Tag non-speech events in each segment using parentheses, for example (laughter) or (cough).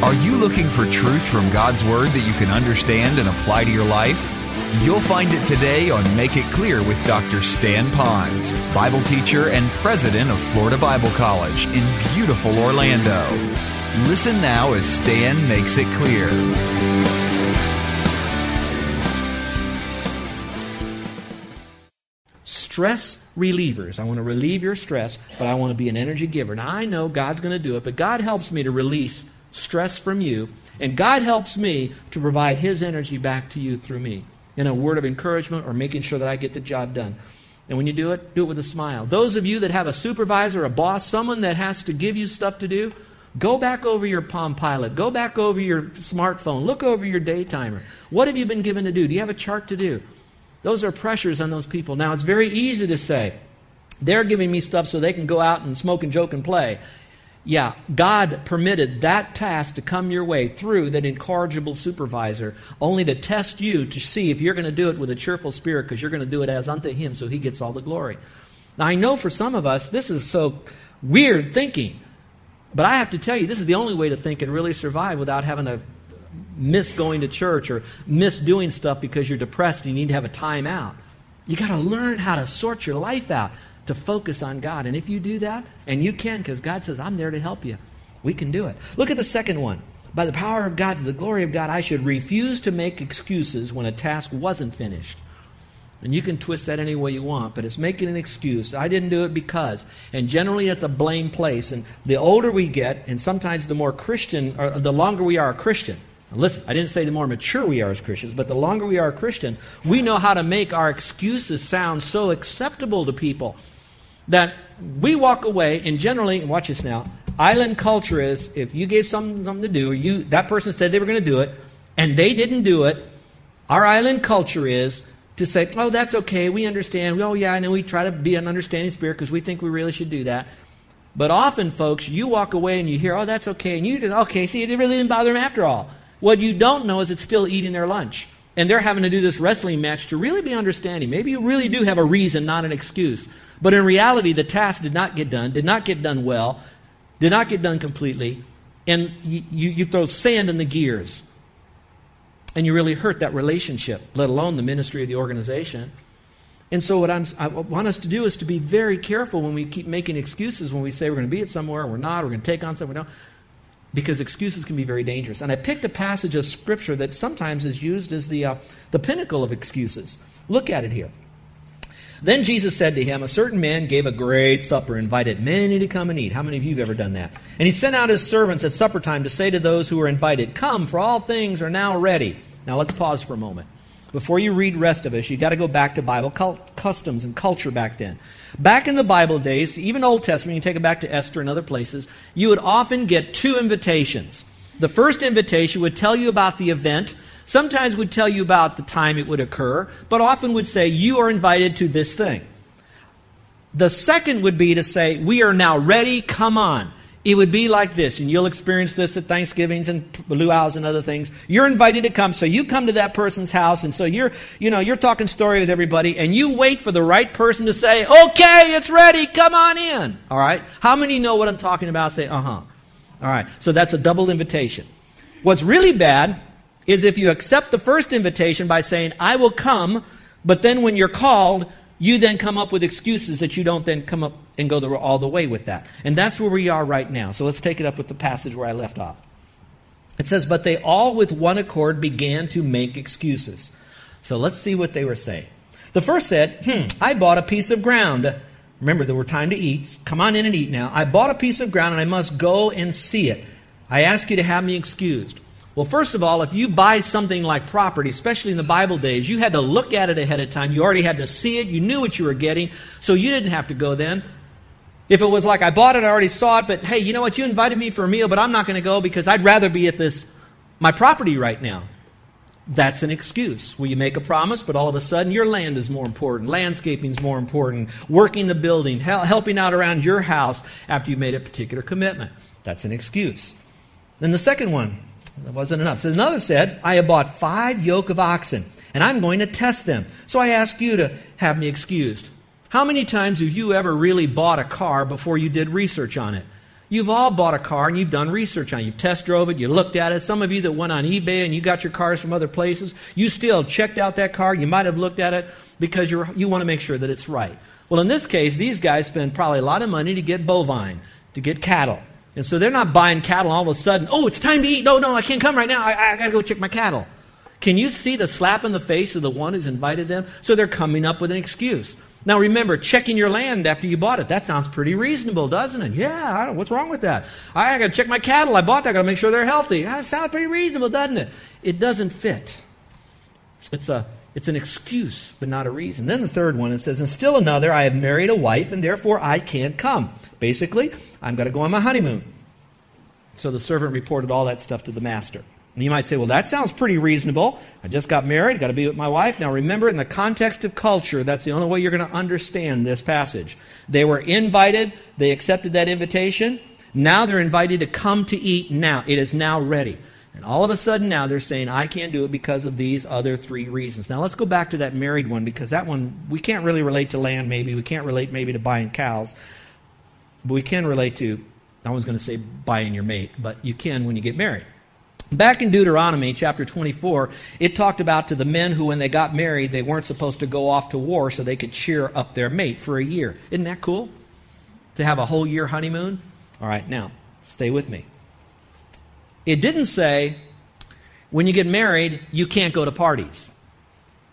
Are you looking for truth from God's Word that you can understand and apply to your life? You'll find it today on Make It Clear with Dr. Stan Ponz, Bible teacher and president of Florida Bible College in beautiful Orlando. Listen now as Stan makes it clear. Stress relievers. I want to relieve your stress, but I want to be an energy giver. Now, I know God's going to do it, but God helps me to release stress from you, and God helps me to provide His energy back to you through me in a word of encouragement or making sure that I get the job done. And when you do it, do it with a smile. Those of you that have a supervisor, a boss, someone that has to give you stuff to do, go back over your Palm Pilot. Go back over your smartphone. Look over your day timer. What have you been given to do? Do you have a chart to do? Those are pressures on those people. Now, it's very easy to say, they're giving me stuff so they can go out and smoke and joke and play. Yeah, God permitted that task to come your way through that incorrigible supervisor, only to test you to see if you're going to do it with a cheerful spirit because you're going to do it as unto Him so He gets all the glory. Now, I know for some of us, this is so weird thinking, but I have to tell you, this is the only way to think and really survive without having to miss going to church or miss doing stuff because you're depressed and you need to have a time out. You got to learn how to sort your life out to focus on God. And if you do that, and you can, because God says, I'm there to help you, we can do it. Look at the second one. By the power of God, to the glory of God, I should refuse to make excuses when a task wasn't finished. And you can twist that any way you want, but it's making an excuse. I didn't do it because. And generally, it's a blame place. And the older we get, and sometimes the more Christian, or the longer we are a Christian, Listen, I didn't say the more mature we are as Christians, but the longer we are a Christian, we know how to make our excuses sound so acceptable to people that we walk away and generally, watch this now, island culture is if you gave something, something to do, or you that person said they were going to do it, and they didn't do it, our island culture is to say, oh, that's okay, we understand. Oh, yeah, I know we try to be an understanding spirit because we think we really should do that. But often, folks, you walk away and you hear, oh, that's okay, and you just, okay, see, it really didn't bother them after all. What you don't know is it's still eating their lunch. And they're having to do this wrestling match to really be understanding. Maybe you really do have a reason, not an excuse. But in reality, the task did not get done, did not get done well, did not get done completely, and you, you, throw sand in the gears. And you really hurt that relationship, let alone the ministry of the organization. And so, what I'm, I want us to do is to be very careful when we keep making excuses when we say we're going to be at somewhere, we're not, we're going to take on something, we don't because excuses can be very dangerous. And I picked a passage of Scripture that sometimes is used as the, uh, the pinnacle of excuses. Look at it here. Then Jesus said to him, A certain man gave a great supper, invited many to come and eat. How many of you have ever done that? And he sent out his servants at supper time to say to those who were invited, Come, for all things are now ready. Now let's pause for a moment. Before you read rest of us, you've got to go back to Bible customs and culture back then. Back in the Bible days, even Old Testament, you take it back to Esther and other places, you would often get two invitations. The first invitation would tell you about the event, sometimes would tell you about the time it would occur, but often would say, You are invited to this thing. The second would be to say, We are now ready, come on. It would be like this, and you'll experience this at Thanksgivings and luau's and other things. You're invited to come, so you come to that person's house, and so you're, you know, you're talking story with everybody, and you wait for the right person to say, "Okay, it's ready, come on in." All right? How many know what I'm talking about? Say, "Uh huh." All right. So that's a double invitation. What's really bad is if you accept the first invitation by saying, "I will come," but then when you're called, you then come up with excuses that you don't then come up and go the, all the way with that. And that's where we are right now. So let's take it up with the passage where I left off. It says, But they all with one accord began to make excuses. So let's see what they were saying. The first said, Hmm, I bought a piece of ground. Remember, there were time to eat. Come on in and eat now. I bought a piece of ground and I must go and see it. I ask you to have me excused. Well, first of all, if you buy something like property, especially in the Bible days, you had to look at it ahead of time. You already had to see it. You knew what you were getting, so you didn't have to go then. If it was like, I bought it, I already saw it, but hey, you know what? You invited me for a meal, but I'm not going to go because I'd rather be at this, my property right now. That's an excuse. Will you make a promise, but all of a sudden your land is more important, landscaping is more important, working the building, helping out around your house after you made a particular commitment. That's an excuse. Then the second one, that wasn't enough. So another said, I have bought five yoke of oxen, and I'm going to test them. So I ask you to have me excused. How many times have you ever really bought a car before you did research on it? You've all bought a car and you've done research on it. You've test drove it, you looked at it. Some of you that went on eBay and you got your cars from other places, you still checked out that car. You might have looked at it because you you want to make sure that it's right. Well, in this case, these guys spend probably a lot of money to get bovine, to get cattle. And so they're not buying cattle all of a sudden, oh, it's time to eat. No, no, I can't come right now. I, I got to go check my cattle. Can you see the slap in the face of the one who's invited them? So they're coming up with an excuse. Now remember, checking your land after you bought it. That sounds pretty reasonable, doesn't it? Yeah, I don't what's wrong with that? I, got to check my cattle. I bought that. I got to make sure they're healthy. That sounds pretty reasonable, doesn't it? It doesn't fit. It's a it's an excuse, but not a reason. Then the third one, it says, And still another, I have married a wife, and therefore I can't come. Basically, I'm going to go on my honeymoon. So the servant reported all that stuff to the master. And you might say, well, that sounds pretty reasonable. I just got married, got to be with my wife. Now remember, in the context of culture, that's the only way you're going to understand this passage. They were invited, they accepted that invitation. Now they're invited to come to eat now. It is now ready. And all of a sudden now they're saying, I can't do it because of these other three reasons. Now let's go back to that married one because that one, we can't really relate to land maybe. We can't relate maybe to buying cows. But we can relate to, I was going to say buying your mate, but you can when you get married. Back in Deuteronomy chapter 24, it talked about to the men who, when they got married, they weren't supposed to go off to war so they could cheer up their mate for a year. Isn't that cool? To have a whole year honeymoon? All right, now, stay with me. It didn't say, when you get married, you can't go to parties.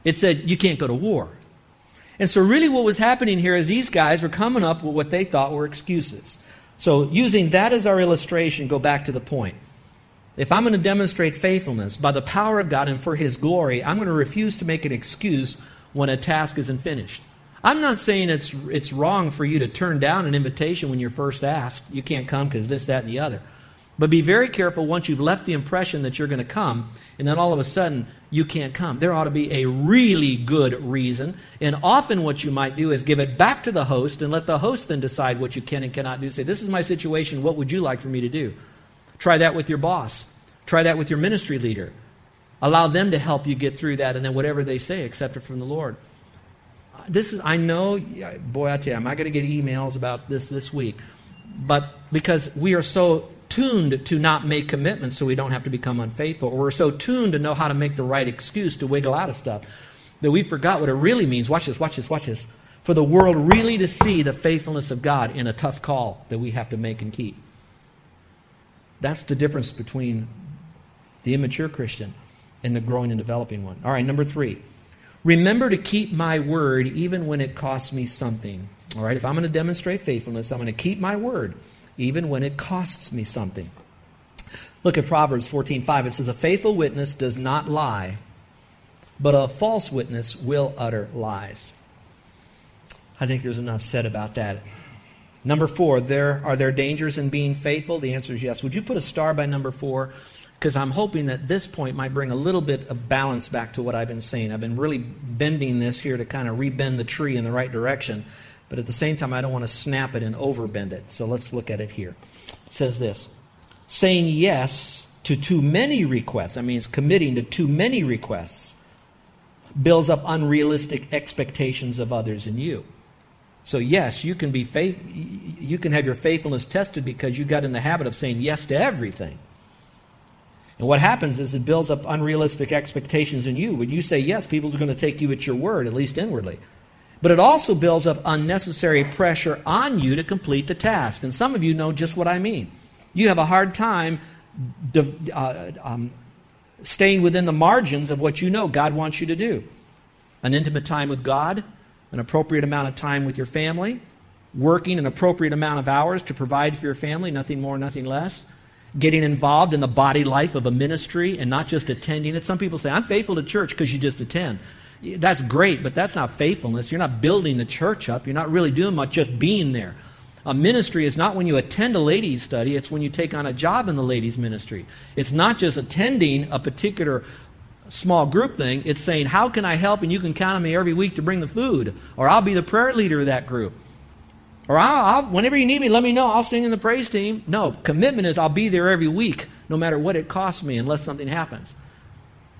It said, you can't go to war. And so, really, what was happening here is these guys were coming up with what they thought were excuses. So, using that as our illustration, go back to the point. If I'm going to demonstrate faithfulness by the power of God and for His glory, I'm going to refuse to make an excuse when a task isn't finished. I'm not saying it's, it's wrong for you to turn down an invitation when you're first asked. You can't come because this, that, and the other. But be very careful once you've left the impression that you're going to come, and then all of a sudden you can't come. There ought to be a really good reason. And often what you might do is give it back to the host and let the host then decide what you can and cannot do. Say, This is my situation. What would you like for me to do? Try that with your boss. Try that with your ministry leader. Allow them to help you get through that, and then whatever they say, accept it from the Lord. This is, I know, boy, I tell you, I'm I going to get emails about this this week? But because we are so tuned to not make commitments so we don't have to become unfaithful, or we're so tuned to know how to make the right excuse to wiggle out of stuff that we forgot what it really means. Watch this, watch this, watch this. For the world really to see the faithfulness of God in a tough call that we have to make and keep. That's the difference between the immature Christian and the growing and developing one. All right, number three. Remember to keep my word even when it costs me something. All right, if I'm going to demonstrate faithfulness, I'm going to keep my word even when it costs me something. Look at Proverbs 14:5. It says, "A faithful witness does not lie, but a false witness will utter lies." I think there's enough said about that. Number four, there are there dangers in being faithful? The answer is yes. Would you put a star by number four? Because I'm hoping that this point might bring a little bit of balance back to what I've been saying. I've been really bending this here to kind of rebend the tree in the right direction. But at the same time, I don't want to snap it and overbend it. So let's look at it here. It says this saying yes to too many requests, that means committing to too many requests, builds up unrealistic expectations of others and you. So yes, you can be faith, you can have your faithfulness tested because you got in the habit of saying yes to everything. And what happens is it builds up unrealistic expectations in you. When you say yes, people are going to take you at your word, at least inwardly. But it also builds up unnecessary pressure on you to complete the task. And some of you know just what I mean. You have a hard time uh, um, staying within the margins of what you know God wants you to do an intimate time with God, an appropriate amount of time with your family, working an appropriate amount of hours to provide for your family, nothing more, nothing less. Getting involved in the body life of a ministry and not just attending it. Some people say, I'm faithful to church because you just attend. That's great, but that's not faithfulness. You're not building the church up. You're not really doing much just being there. A ministry is not when you attend a ladies' study, it's when you take on a job in the ladies' ministry. It's not just attending a particular small group thing, it's saying, How can I help? And you can count on me every week to bring the food. Or I'll be the prayer leader of that group. Or I'll, I'll, whenever you need me, let me know. I'll sing in the praise team. No, commitment is I'll be there every week, no matter what it costs me, unless something happens.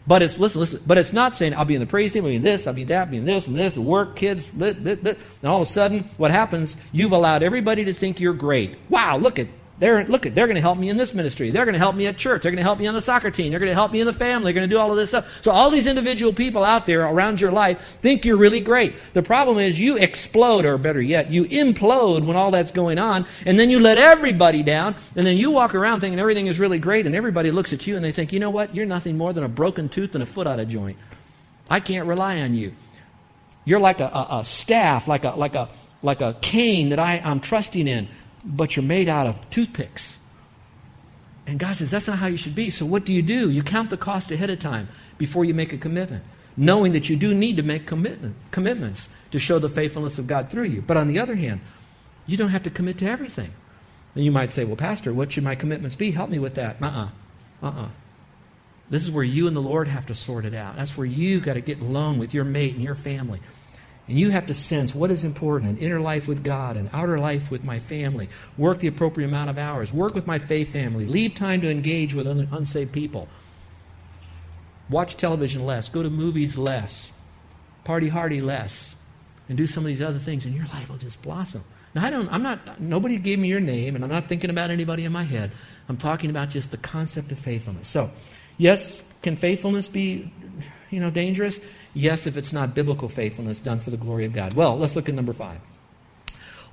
But it's listen, listen. But it's not saying I'll be in the praise team, be in this, I'll be that, I'll be this, and this, work, kids, blah, blah, blah. and all of a sudden, what happens? You've allowed everybody to think you're great. Wow, look at They're, look, they're going to help me in this ministry. They're going to help me at church. They're going to help me on the soccer team. They're going to help me in the family. They're going to do all of this stuff. So all these individual people out there around your life think you're really great. The problem is you explode, or better yet, you implode when all that's going on, and then you let everybody down, and then you walk around thinking everything is really great, and everybody looks at you and they think, you know what? You're nothing more than a broken tooth and a foot out of joint. I can't rely on you. You're like a, a, a staff, like a, like, a, like a cane that I, I'm trusting in, but you're made out of toothpicks. And God says, that's not how you should be. So what do you do? You count the cost ahead of time before you make a commitment, knowing that you do need to make commitment, commitments to show the faithfulness of God through you. But on the other hand, you don't have to commit to everything. And you might say, well, Pastor, what should my commitments be? Help me with that. Uh-uh. Uh-uh. This is where you and the Lord have to sort it out. That's where you got to get alone with your mate and your family. And you have to sense what is important an inner life with God, an outer life with my family. Work the appropriate amount of hours. Work with my faith family. Leave time to engage with unsaved people. Watch television less. Go to movies less. Party hardy less. And do some of these other things, and your life will just blossom. Now, I don't, I'm not, nobody gave me your name, and I'm not thinking about anybody in my head. I'm talking about just the concept of faithfulness. So, yes, can faithfulness be, you know, dangerous? Yes, if it's not biblical faithfulness done for the glory of God. Well, let's look at number five.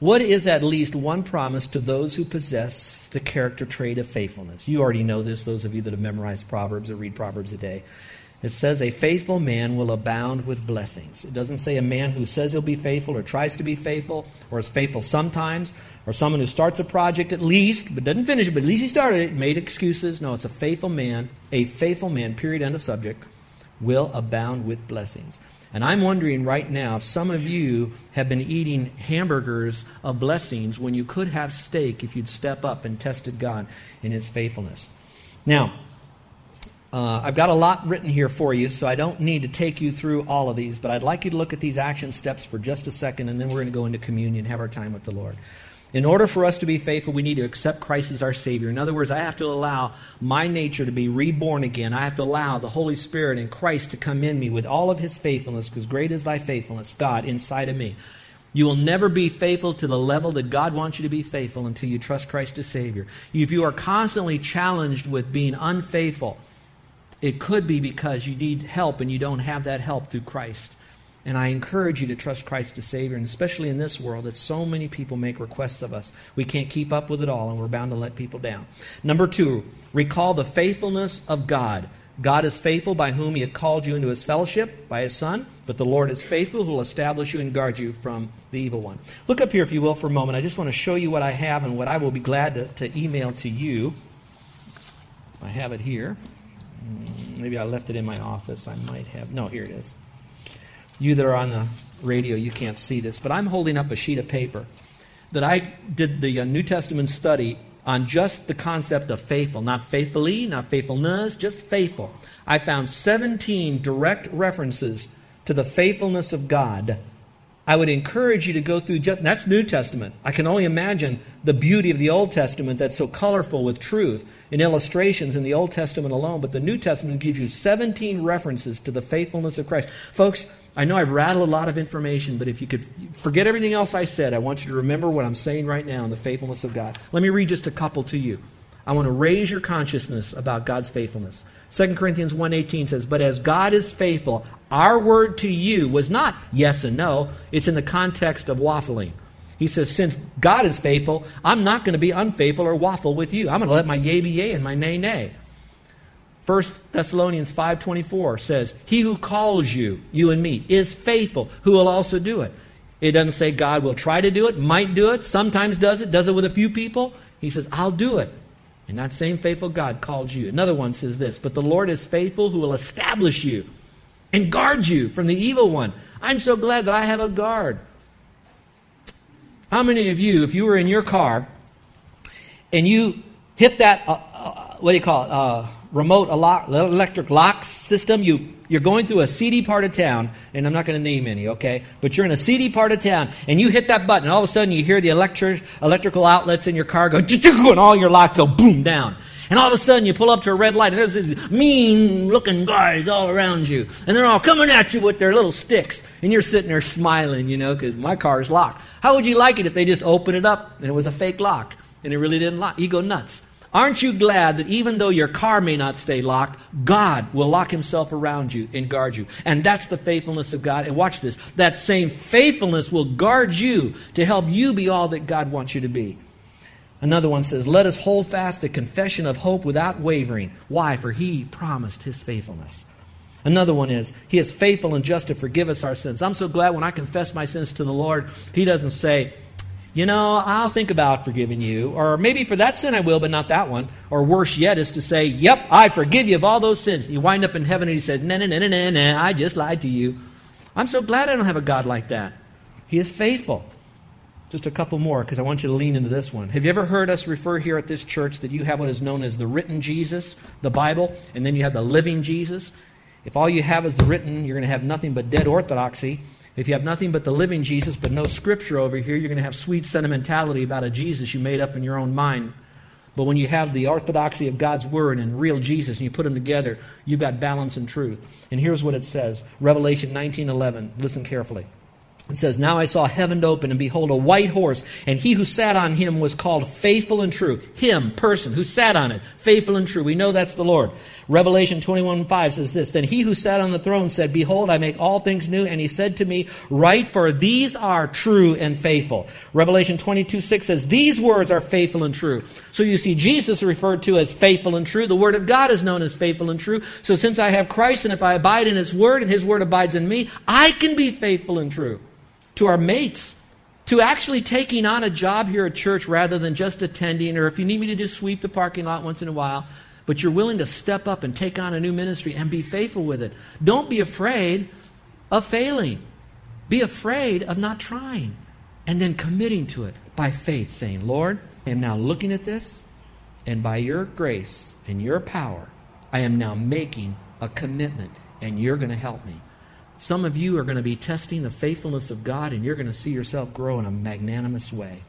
What is at least one promise to those who possess the character trait of faithfulness? You already know this, those of you that have memorized Proverbs or read Proverbs a day. It says, A faithful man will abound with blessings. It doesn't say a man who says he'll be faithful or tries to be faithful or is faithful sometimes or someone who starts a project at least but doesn't finish it, but at least he started it, made excuses. No, it's a faithful man, a faithful man, period, end of subject, will abound with blessings. And I'm wondering right now if some of you have been eating hamburgers of blessings when you could have steak if you'd step up and tested God in his faithfulness. Now, uh, I've got a lot written here for you, so I don't need to take you through all of these, but I'd like you to look at these action steps for just a second, and then we're going to go into communion have our time with the Lord. In order for us to be faithful, we need to accept Christ as our Savior. In other words, I have to allow my nature to be reborn again. I have to allow the Holy Spirit and Christ to come in me with all of His faithfulness, because great is thy faithfulness, God, inside of me. You will never be faithful to the level that God wants you to be faithful until you trust Christ as Savior. If you are constantly challenged with being unfaithful, it could be because you need help and you don't have that help through Christ. And I encourage you to trust Christ as Savior, and especially in this world that so many people make requests of us. We can't keep up with it all, and we're bound to let people down. Number two, recall the faithfulness of God. God is faithful by whom He had called you into His fellowship by His Son, but the Lord is faithful who will establish you and guard you from the evil one. Look up here, if you will, for a moment. I just want to show you what I have and what I will be glad to, to email to you. I have it here. Hmm, maybe I left it in my office. I might have. No, here it is. You that are on the radio, you can't see this, but I'm holding up a sheet of paper that I did the uh, New Testament study on just the concept of faithful, not faithfully, not faithfulness, just faithful. I found 17 direct references to the faithfulness of God. I would encourage you to go through just that's New Testament. I can only imagine the beauty of the Old Testament that's so colorful with truth and illustrations in the Old Testament alone, but the New Testament gives you 17 references to the faithfulness of Christ. Folks, I know I've rattled a lot of information, but if you could forget everything else I said, I want you to remember what I'm saying right now in the faithfulness of God. Let me read just a couple to you. I want to raise your consciousness about God's faithfulness. 2 Corinthians 1:18 says, "But as God is faithful, our word to you was not yes and no, it's in the context of waffling." He says, "Since God is faithful, I'm not going to be unfaithful or waffle with you. I'm going to let my yea be yea and my nay nay." 1 Thessalonians 5:24 says, "He who calls you, you and me, is faithful, who will also do it." It doesn't say God will try to do it, might do it, sometimes does it, does it with a few people. He says, "I'll do it." And that same faithful God calls you. Another one says this, "But the Lord is faithful who will establish you and guard you from the evil one." I'm so glad that I have a guard. How many of you, if you were in your car and you hit that, uh, uh, what do you call it? Uh, remote electric lock system. You, you're going through a seedy part of town, and I'm not going to name any, okay? But you're in a seedy part of town, and you hit that button, and all of a sudden you hear the electric, electrical outlets in your car go, (laughs) and all your locks go boom down. And all of a sudden you pull up to a red light, and there's these mean looking guys all around you. And they're all coming at you with their little sticks. And you're sitting there smiling, you know, because my car is locked. How would you like it if they just opened it up and it was a fake lock? and it really didn't lock. You go nuts. Aren't you glad that even though your car may not stay locked, God will lock himself around you and guard you? And that's the faithfulness of God. And watch this. That same faithfulness will guard you to help you be all that God wants you to be. Another one says, Let us hold fast the confession of hope without wavering. Why? For he promised his faithfulness. Another one is, He is faithful and just to forgive us our sins. I'm so glad when I confess my sins to the Lord, He doesn't say, you know, I'll think about forgiving you. Or maybe for that sin I will, but not that one. Or worse yet is to say, Yep, I forgive you of all those sins. You wind up in heaven and he says, No, no, no, no, no, no, I just lied to you. I'm so glad I don't have a God like that. He is faithful. Just a couple more because I want you to lean into this one. Have you ever heard us refer here at this church that you have what is known as the written Jesus, the Bible, and then you have the living Jesus? If all you have is the written, you're going to have nothing but dead orthodoxy. If you have nothing but the living Jesus, but no scripture over here, you're going to have sweet sentimentality about a Jesus you made up in your own mind. But when you have the orthodoxy of God's Word and real Jesus and you put them together, you've got balance and truth. And here's what it says Revelation 19:11. Listen carefully. It says, Now I saw heaven open, and behold, a white horse, and he who sat on him was called faithful and true. Him, person, who sat on it, faithful and true. We know that's the Lord. Revelation 21 5 says this Then he who sat on the throne said, Behold, I make all things new. And he said to me, Write, for these are true and faithful. Revelation 22 6 says, These words are faithful and true. So you see, Jesus referred to as faithful and true. The Word of God is known as faithful and true. So since I have Christ, and if I abide in His Word, and His Word abides in me, I can be faithful and true to our mates, to actually taking on a job here at church rather than just attending, or if you need me to just sweep the parking lot once in a while, but you're willing to step up and take on a new ministry and be faithful with it. Don't be afraid of failing. Be afraid of not trying and then committing to it by faith, saying, Lord, I am now looking at this, and by your grace and your power, I am now making a commitment, and you're going to help me. Some of you are going to be testing the faithfulness of God, and you're going to see yourself grow in a magnanimous way.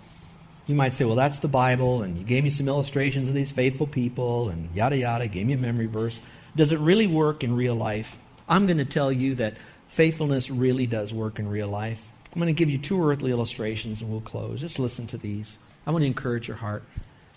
You might say, well, that's the Bible, and you gave me some illustrations of these faithful people, and yada yada, gave me a memory verse. Does it really work in real life? I'm going to tell you that faithfulness really does work in real life. I'm going to give you two earthly illustrations, and we'll close. Just listen to these. I want to encourage your heart.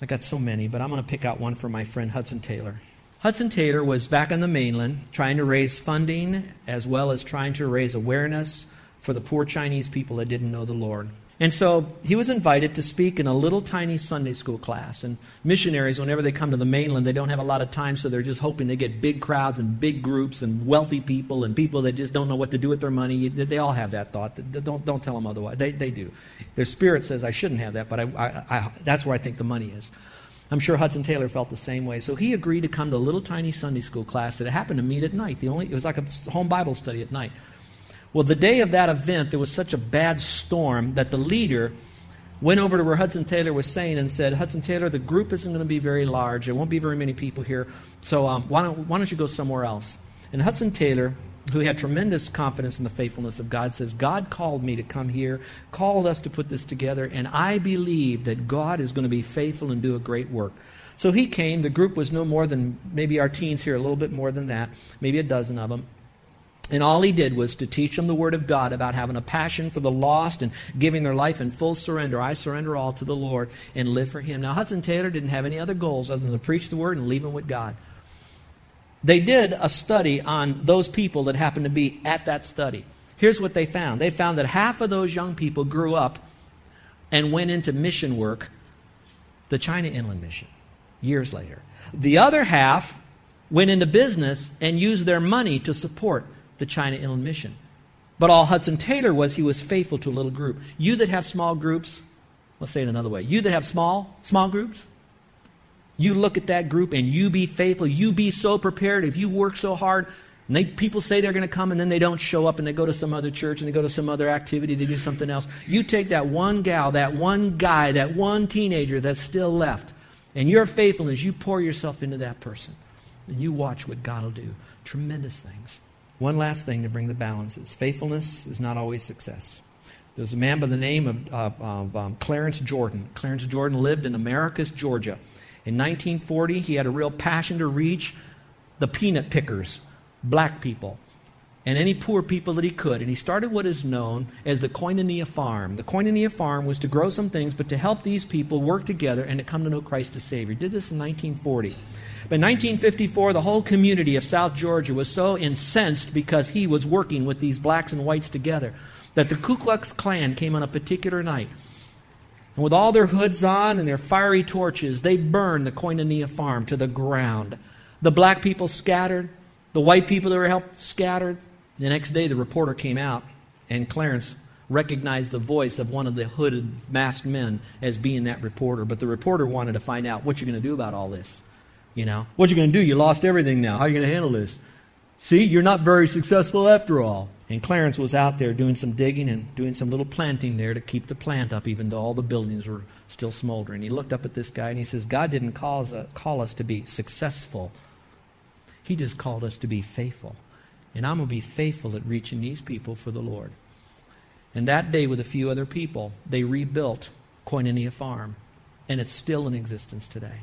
I got so many, but I'm going to pick out one for my friend Hudson Taylor. Hudson Taylor was back on the mainland trying to raise funding as well as trying to raise awareness for the poor Chinese people that didn't know the Lord. And so he was invited to speak in a little tiny Sunday school class. And missionaries, whenever they come to the mainland, they don't have a lot of time, so they're just hoping they get big crowds and big groups and wealthy people and people that just don't know what to do with their money. They all have that thought. Don't, don't tell them otherwise. They, they do. Their spirit says, I shouldn't have that, but I, I, I, that's where I think the money is. I'm sure Hudson Taylor felt the same way. So he agreed to come to a little tiny Sunday school class that happened to meet at night. The only, it was like a home Bible study at night. Well, the day of that event, there was such a bad storm that the leader went over to where Hudson Taylor was saying and said, Hudson Taylor, the group isn't going to be very large. There won't be very many people here. So um, why, don't, why don't you go somewhere else? And Hudson Taylor who had tremendous confidence in the faithfulness of God, says, God called me to come here, called us to put this together, and I believe that God is going to be faithful and do a great work. So he came. The group was no more than maybe our teens here, a little bit more than that, maybe a dozen of them. And all he did was to teach them the Word of God about having a passion for the lost and giving their life in full surrender. I surrender all to the Lord and live for Him. Now, Hudson Taylor didn't have any other goals other than to preach the Word and leave them with God. They did a study on those people that happened to be at that study. Here's what they found they found that half of those young people grew up and went into mission work, the China Inland Mission, years later. The other half went into business and used their money to support the China Inland Mission. But all Hudson Taylor was, he was faithful to a little group. You that have small groups, let's say it another way. You that have small, small groups, you look at that group and you be faithful. You be so prepared. If you work so hard, and they, people say they're going to come and then they don't show up and they go to some other church and they go to some other activity, they do something else. You take that one gal, that one guy, that one teenager that's still left, and your faithfulness, you pour yourself into that person. And you watch what God will do. Tremendous things. One last thing to bring the balance is faithfulness is not always success. There's a man by the name of, of um, Clarence Jordan. Clarence Jordan lived in Americus, Georgia. In 1940, he had a real passion to reach the peanut pickers, black people. and any poor people that he could. And he started what is known as the Koinonia Farm. The Koinonia Farm was to grow some things, but to help these people work together and to come to know Christ as Savior. He did this in 1940. But in 1954, the whole community of South Georgia was so incensed because he was working with these blacks and whites together that the Ku Klux Klan came on a particular night. And with all their hoods on and their fiery torches, they burned the Koinonia farm to the ground. The black people scattered, the white people that were helped scattered, the next day, the reporter came out, and Clarence recognized the voice of one of the hooded, masked men as being that reporter. But the reporter wanted to find out what you're going to do about all this. You know, what you going to do? You lost everything now. How are you going to handle this? See, you're not very successful after all. And Clarence was out there doing some digging and doing some little planting there to keep the plant up, even though all the buildings were still smoldering. He looked up at this guy and he says, God didn't call us, uh, call us to be successful, He just called us to be faithful. And I'm going to be faithful at reaching these people for the Lord. And that day, with a few other people, they rebuilt Koinonia Farm. And it's still in existence today.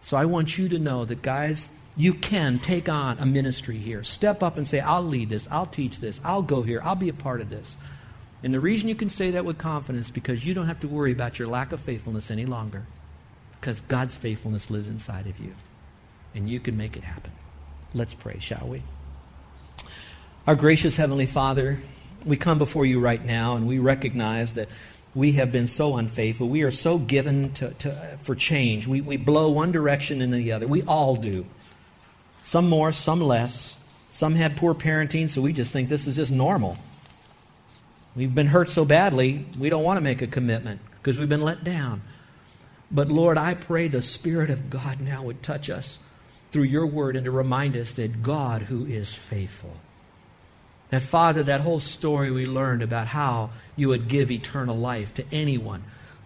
So I want you to know that, guys, you can take on a ministry here. Step up and say, I'll lead this, I'll teach this, I'll go here, I'll be a part of this. And the reason you can say that with confidence is because you don't have to worry about your lack of faithfulness any longer. Because God's faithfulness lives inside of you. And you can make it happen. Let's pray, shall we? Our gracious Heavenly Father, we come before you right now and we recognize that we have been so unfaithful. We are so given to, to, for change. We, we blow one direction and the other. We all do. Some more, some less. Some had poor parenting, so we just think this is just normal. We've been hurt so badly, we don't want to make a commitment because we've been let down. But Lord, I pray the Spirit of God now would touch us through your word and to remind us that God, who is faithful, that, Father, that whole story we learned about how you would give eternal life to anyone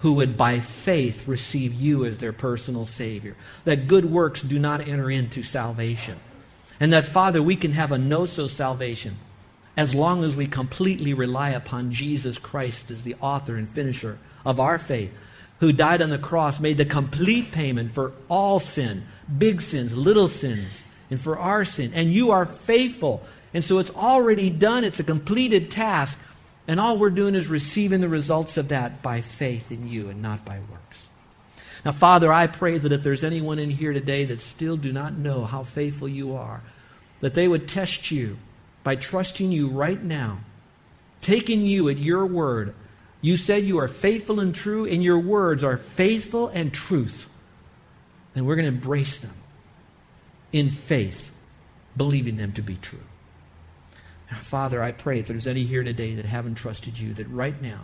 who would by faith receive you as their personal Savior. That good works do not enter into salvation. And that, Father, we can have a know so salvation as long as we completely rely upon Jesus Christ as the author and finisher of our faith, who died on the cross, made the complete payment for all sin, big sins, little sins, and for our sin. And you are faithful and so it's already done, it's a completed task. And all we're doing is receiving the results of that by faith in you and not by works. Now, Father, I pray that if there's anyone in here today that still do not know how faithful you are, that they would test you by trusting you right now, taking you at your word. You said you are faithful and true, and your words are faithful and truth. And we're going to embrace them in faith, believing them to be true. Father, I pray if there's any here today that haven't trusted you, that right now,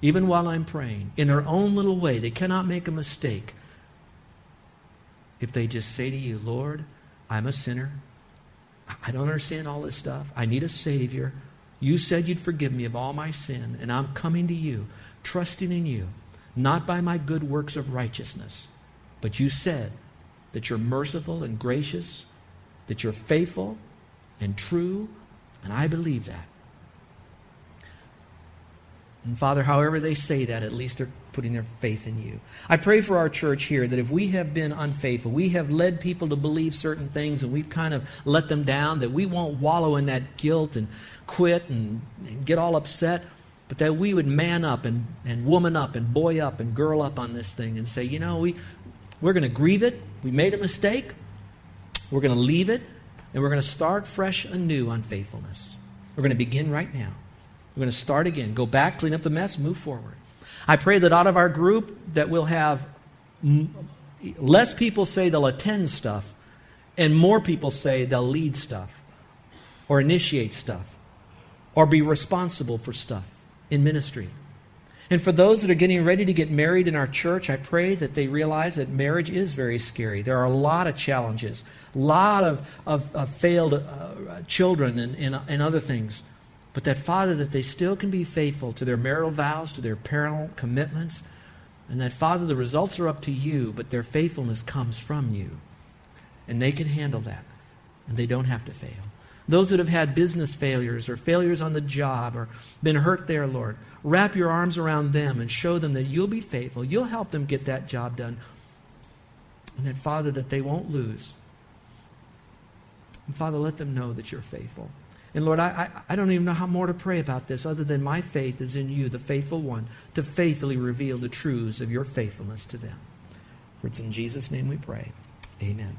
even while I'm praying, in their own little way, they cannot make a mistake. If they just say to you, Lord, I'm a sinner. I don't understand all this stuff. I need a Savior. You said you'd forgive me of all my sin, and I'm coming to you, trusting in you, not by my good works of righteousness, but you said that you're merciful and gracious, that you're faithful and true, and I believe that. And Father, however they say that, at least they're putting their faith in you. I pray for our church here that if we have been unfaithful, we have led people to believe certain things and we've kind of let them down, that we won't wallow in that guilt and quit and, and get all upset, but that we would man up and, and woman up and boy up and girl up on this thing and say, you know, we, we're going to grieve it. We made a mistake. We're going to leave it and we're going to start fresh anew on faithfulness. We're going to begin right now. We're going to start again. Go back, clean up the mess, move forward. I pray that out of our group that we'll have less people say they'll attend stuff and more people say they'll lead stuff or initiate stuff or be responsible for stuff in ministry. And for those that are getting ready to get married in our church, I pray that they realize that marriage is very scary. There are a lot of challenges, a lot of, of, of failed uh, children and, and, and other things. But that, Father, that they still can be faithful to their marital vows, to their parental commitments. And that, Father, the results are up to you, but their faithfulness comes from you. And they can handle that. And they don't have to fail. Those that have had business failures or failures on the job or been hurt there, Lord, wrap your arms around them and show them that you'll be faithful. You'll help them get that job done. And that, Father, that they won't lose. And Father, let them know that you're faithful. And Lord, I, I, I, don't even know how more to pray about this other than my faith is in you, the faithful one, to faithfully reveal the truths of your faithfulness to them. For it's in Jesus' name we pray. Amen.